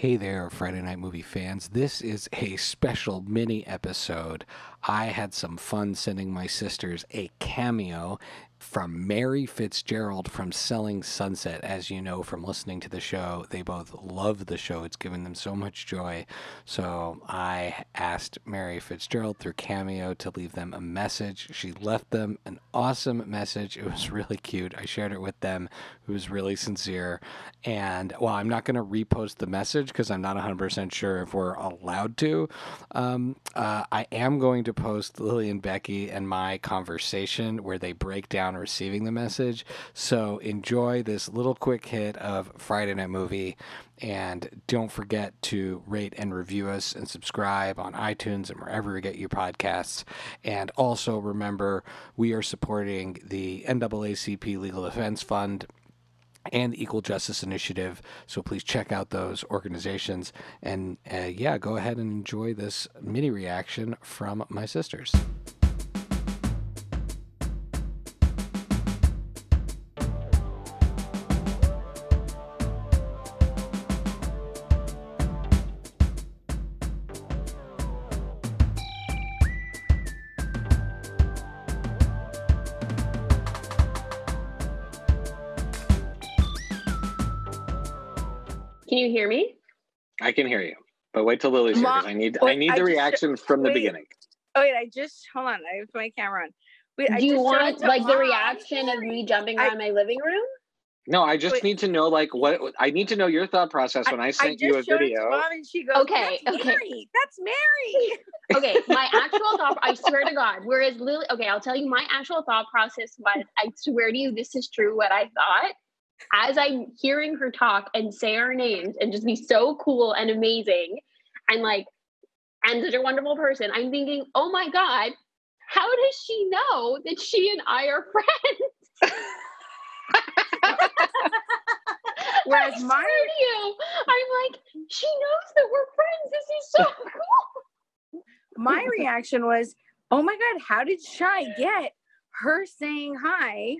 Hey there, Friday Night Movie fans. This is a special mini episode. I had some fun sending my sisters a cameo from Mary Fitzgerald from Selling Sunset. As you know from listening to the show, they both love the show. It's given them so much joy. So I asked Mary Fitzgerald through Cameo to leave them a message. She left them an awesome message. It was really cute. I shared it with them. It was really sincere. And while I'm not going to repost the message because I'm not 100% sure if we're allowed to, um, uh, I am going to post Lily and Becky and my conversation where they break down receiving the message. So enjoy this little quick hit of Friday Night Movie. And don't forget to rate and review us and subscribe on iTunes and wherever you get your podcasts. And also remember, we are supporting the NAACP Legal Defense Fund and the Equal Justice Initiative. So please check out those organizations. And uh, yeah, go ahead and enjoy this mini reaction from my sisters. Can you hear me? I can hear you, but wait till Lily's here Mom- because I need wait, I need I the just- reaction from the beginning. Oh wait, I just hold on. I have my camera on. Wait, I Do you want like the reaction of me jumping I- around my living room? No, I just Wait. need to know like what I need to know your thought process when I, sent just you a showed it to video. Mom and she goes, Okay, That's okay. Mary. That's Mary. Okay, my actual thought I swear to God. Whereas Lily okay, I'll tell you my actual thought process was I swear to you this is true what I thought. As I'm hearing her talk and say our names and just be so cool and amazing and like and such a wonderful person, I'm thinking, oh my God, how does she know that she and I are friends? Whereas I my- you, I'm like, she knows that we're friends. This is so cool. my reaction was, oh my God, how did Shy get her saying hi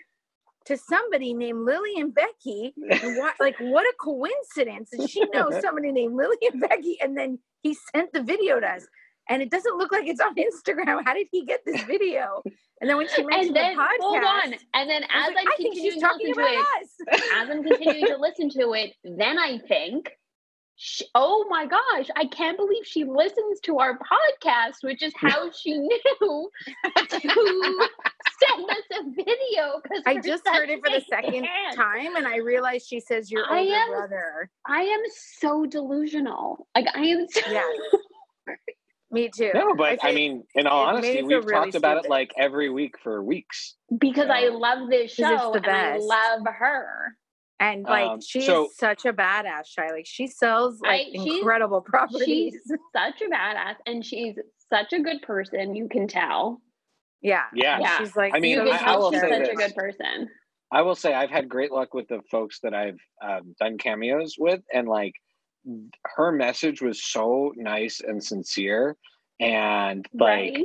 to somebody named Lily and Becky? And what, like, what a coincidence that she knows somebody named Lily and Becky. And then he sent the video to us. And it doesn't look like it's on Instagram. How did he get this video? And then when she mentioned And then the podcast, hold on. And then I as was like, I'm I think continuing she's to talking listen to about it, us. as I'm continuing to listen to it, then I think, sh- oh my gosh, I can't believe she listens to our podcast, which is how she knew to send us a video. Because I just heard it for the second time, and I realized she says your I older am- brother. I am so delusional. Like I am so. Yeah. Me too. No, but I, think- mean, in all honesty, we've really talked about it like every week for weeks. Because I So- love this 'Cause it's show the and I love her. And like Um, she so- such a badass, Shy. Like she sells like I- she's- incredible properties. She's such a badass and she's such a good person. You can tell. yeah, Yeah. Yeah. She's like I mean, you can I- I will she's say such a this. good person. I will say I've had great luck with the folks that I've um, done cameos with, and like her message was so nice and sincere, and like right?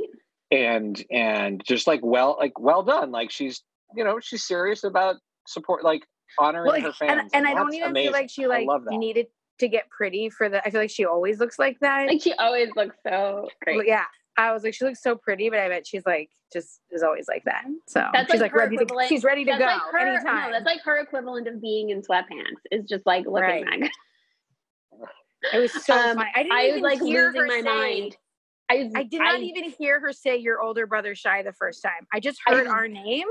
and and just like well like well done like she's you know she's serious about support like honoring Well, her fans and, and I don't even amazing. feel like she like needed to get pretty for the. I feel like she always looks like that. Like she always looks so great. yeah, I was like, she looks so pretty, but I bet she's like just is always like that. So That's she's like like, her ready to. equivalent- She's ready to go like her. anytime. No, that's like her equivalent of being in sweatpants. Is just like looking Right. that good. it was so Um, funny. I didn't I was even like hear losing her my say- mind. I, I did not even hear her say your older brother Shy the first time. I just heard was our names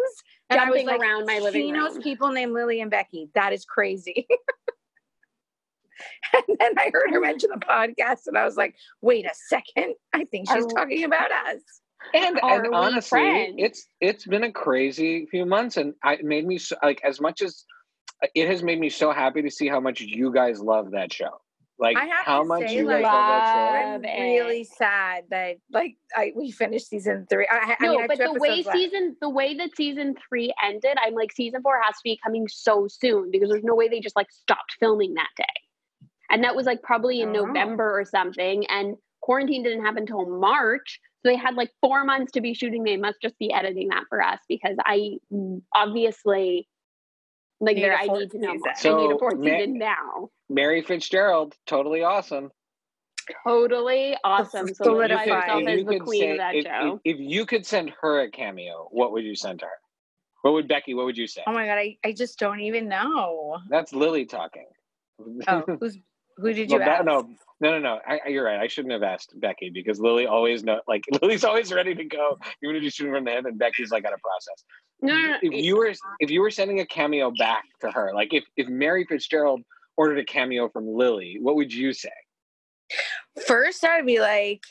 and I was jumping like, around my living she knows people named Lily and Becky. That is crazy. and then I heard her mention the podcast, and I was like, wait a second. I think she's Are- talking about us. and, and honestly friends? it's it's been a crazy few months and I, it made me so, like as much as it has made me so happy to see how much you guys love that show like I have how to much say, you like- love that show I'm Love it. really sad that like I we finished season three. I, I no, mean, I have but the way left. season the way that season three ended, I'm like season four has to be coming so soon because there's no way they just like stopped filming that day. And that was like probably in Oh. November or something. And quarantine didn't happen until March. So they had like four months to be shooting. They must just be editing that for us because I obviously Like Need there, a I fourth need to know more. season. I need a So, fourth Ma- season now. Mary Fitzgerald, totally awesome. Totally awesome. If So you solidify could- yourself if as you the could queen say- of that if, show. If, if you could send her a cameo, what would you send to her? What would Becky? What would you say? Oh my god, I, I just don't even know. That's Lily talking. Oh, who's who did you Well, that- ask? no, no, no, no. I, you're right. I shouldn't have asked Becky because Lily always know. Like Lily's always ready to go, even if you shoot from the hip, and Becky's like got to process. no, no, no. If you were if you were sending a cameo back to her, like if if Mary Fitzgerald ordered a cameo from Lily, what would you say? First, I would be like,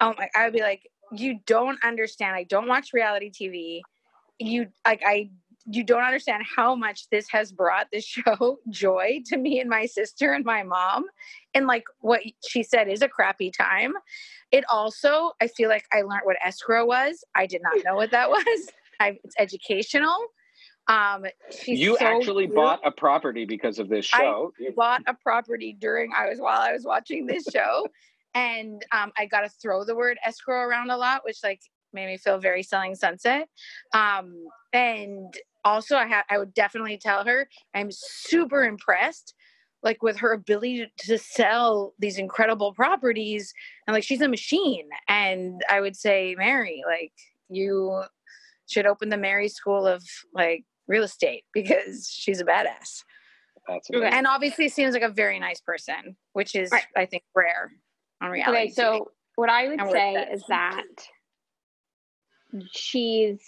oh my, I would be like, you don't understand. I don't watch reality TV. You like, I, you don't understand how much this has brought the show joy to me and my sister and my mom. And like what she said is a crappy time. It also, I feel like I learned what escrow was. I did not know what that was. I, it's educational. Um, you so actually cute. bought a property because of this show I bought a property during I was while I was watching this show, and um, I got to throw the word escrow around a lot, which like made me feel very selling sunset. Um, and also, I had I would definitely tell her I'm super impressed, like with her ability to sell these incredible properties, and like she's a machine. And I would say, Mary, like you should open the Mary School of like real estate because she's a badass That's and obviously seems like a very nice person, which is Right. I think rare on reality. Okay, so what I would And say set. is that she's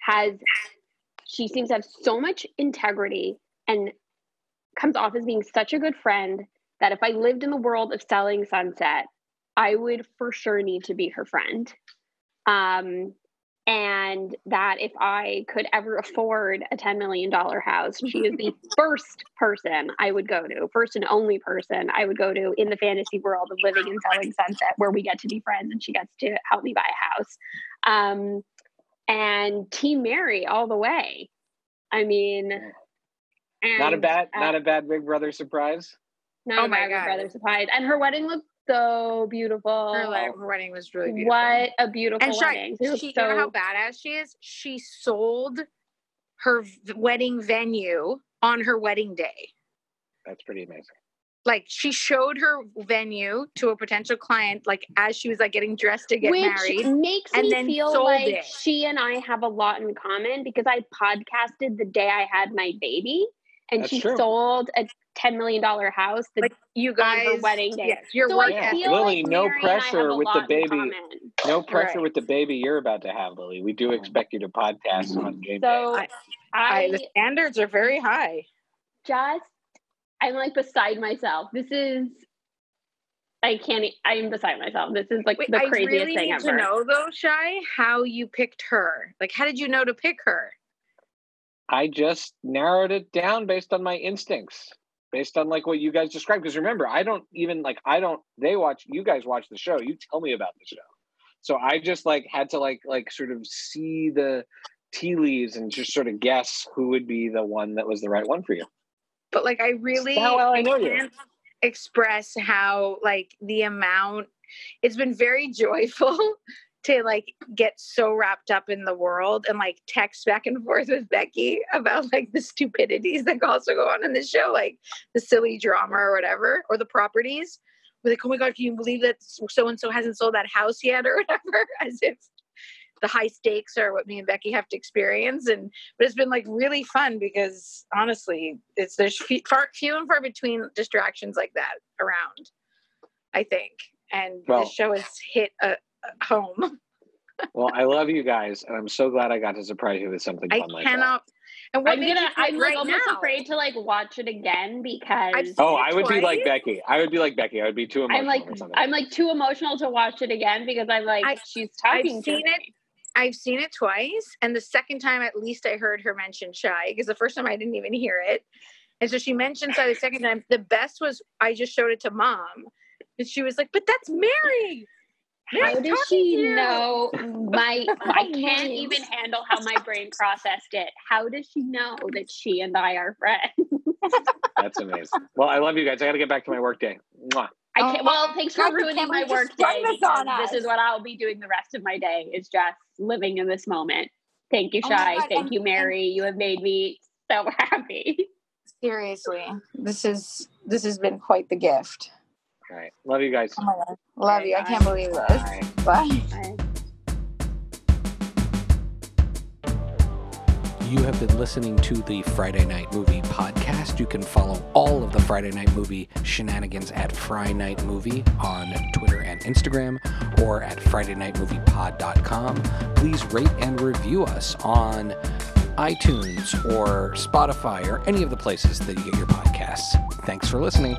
has she seems to have so much integrity and comes off as being such a good friend that if I lived in the world of selling sunset, I would for sure need to be her friend. Um and that if I could ever afford a $10 million house, she is the first person I would go to, first and only person I would go to in the fantasy world of living and selling sunset, where we get to be friends and she gets to help me buy a house. Um, and Team Mary all the way. I mean, and, not a bad, uh, not a bad Big Brother surprise. not Oh a my bad God. brother surprise. And her wedding looked so beautiful. her, like, her wedding was really beautiful. What a beautiful and wedding. she, It was she so, you know how badass she is? She sold her v- wedding venue on her wedding day. That's pretty amazing. Like she showed her venue to a potential client, like as she was like getting dressed to get which married. makes and me then feel like it. she and I have a lot in common because I podcasted the day I had my baby, and That's she true. sold a ten million dollar house the, Like you on guys, her wedding day. Yes, your so white I Yeah. feel Lily, like no Mary and I have pressure with the baby. No pressure Right. with the baby you're about to have, Lily. We do expect you to podcast on mm-hmm. game day. So I- I, I, the standards are very high. just I'm like beside myself. This is I can't. I'm beside myself. This is like Wait, the I craziest really thing need ever. to know though, Shy, how you picked her. Like, how did you know to pick her? I just narrowed it down based on my instincts, based on like what you guys described. Because remember, I don't even like I don't. They watch you guys watch the show. You tell me about the show. So I just like had to like like sort of see the tea leaves and just sort of guess who would be the one that was the right one for you. But like, I really how well I know you. can't express how like the amount. It's been very joyful to like get so wrapped up in the world and like text back and forth with Becky about like the stupidities that also go on in the show, like the silly drama or whatever, or the properties. We're like, oh my god, can you believe that so and so hasn't sold that house yet, or whatever, as if the high stakes are what me and Becky have to experience. And but it's been like really fun because honestly, it's there's few, far, few and far between distractions like that around. I think, and Well- this show has hit a home. Well, I love you guys, and I'm so glad I got to surprise you with something I fun like that. cannot. And what I'm gonna. I'm like right almost now? afraid to like watch it again because Oh, I would be like. Becky. I would be like Becky. I would be too emotional I'm like or. I'm like too emotional to watch it again because I'm like I- she's I've talking to seen me. it. I've seen it twice, and the second time, at least, I heard her mention shy because the first time I didn't even hear it, and so she mentioned shy the second time. The best was I just showed it to mom, and she was like, "But that's Mary." How does she know my I Oh, can't even handle how my brain processed it. How does she know that she and I are friends? That's amazing. Well, I love you guys. I got to get back to my work day. Mwah. I Oh can't my well, thanks for God, ruining my just work day. this on This is what I'll be doing the rest of my day is just living in this moment. Thank you, Oh my Shy. God, Thank and- you, Mary. You have made me so happy. Seriously, this is this has been quite the gift. All right. Love you guys. Oh my god, love you! I can't believe this. Bye. Bye. You have been listening to the Friday Night Movie podcast. You can follow all of the Friday Night Movie shenanigans at Friday Night Movie on Twitter and Instagram or at FridayNightMoviePod.com. Please rate and review us on iTunes or Spotify or any of the places that you get your podcasts. Thanks for listening.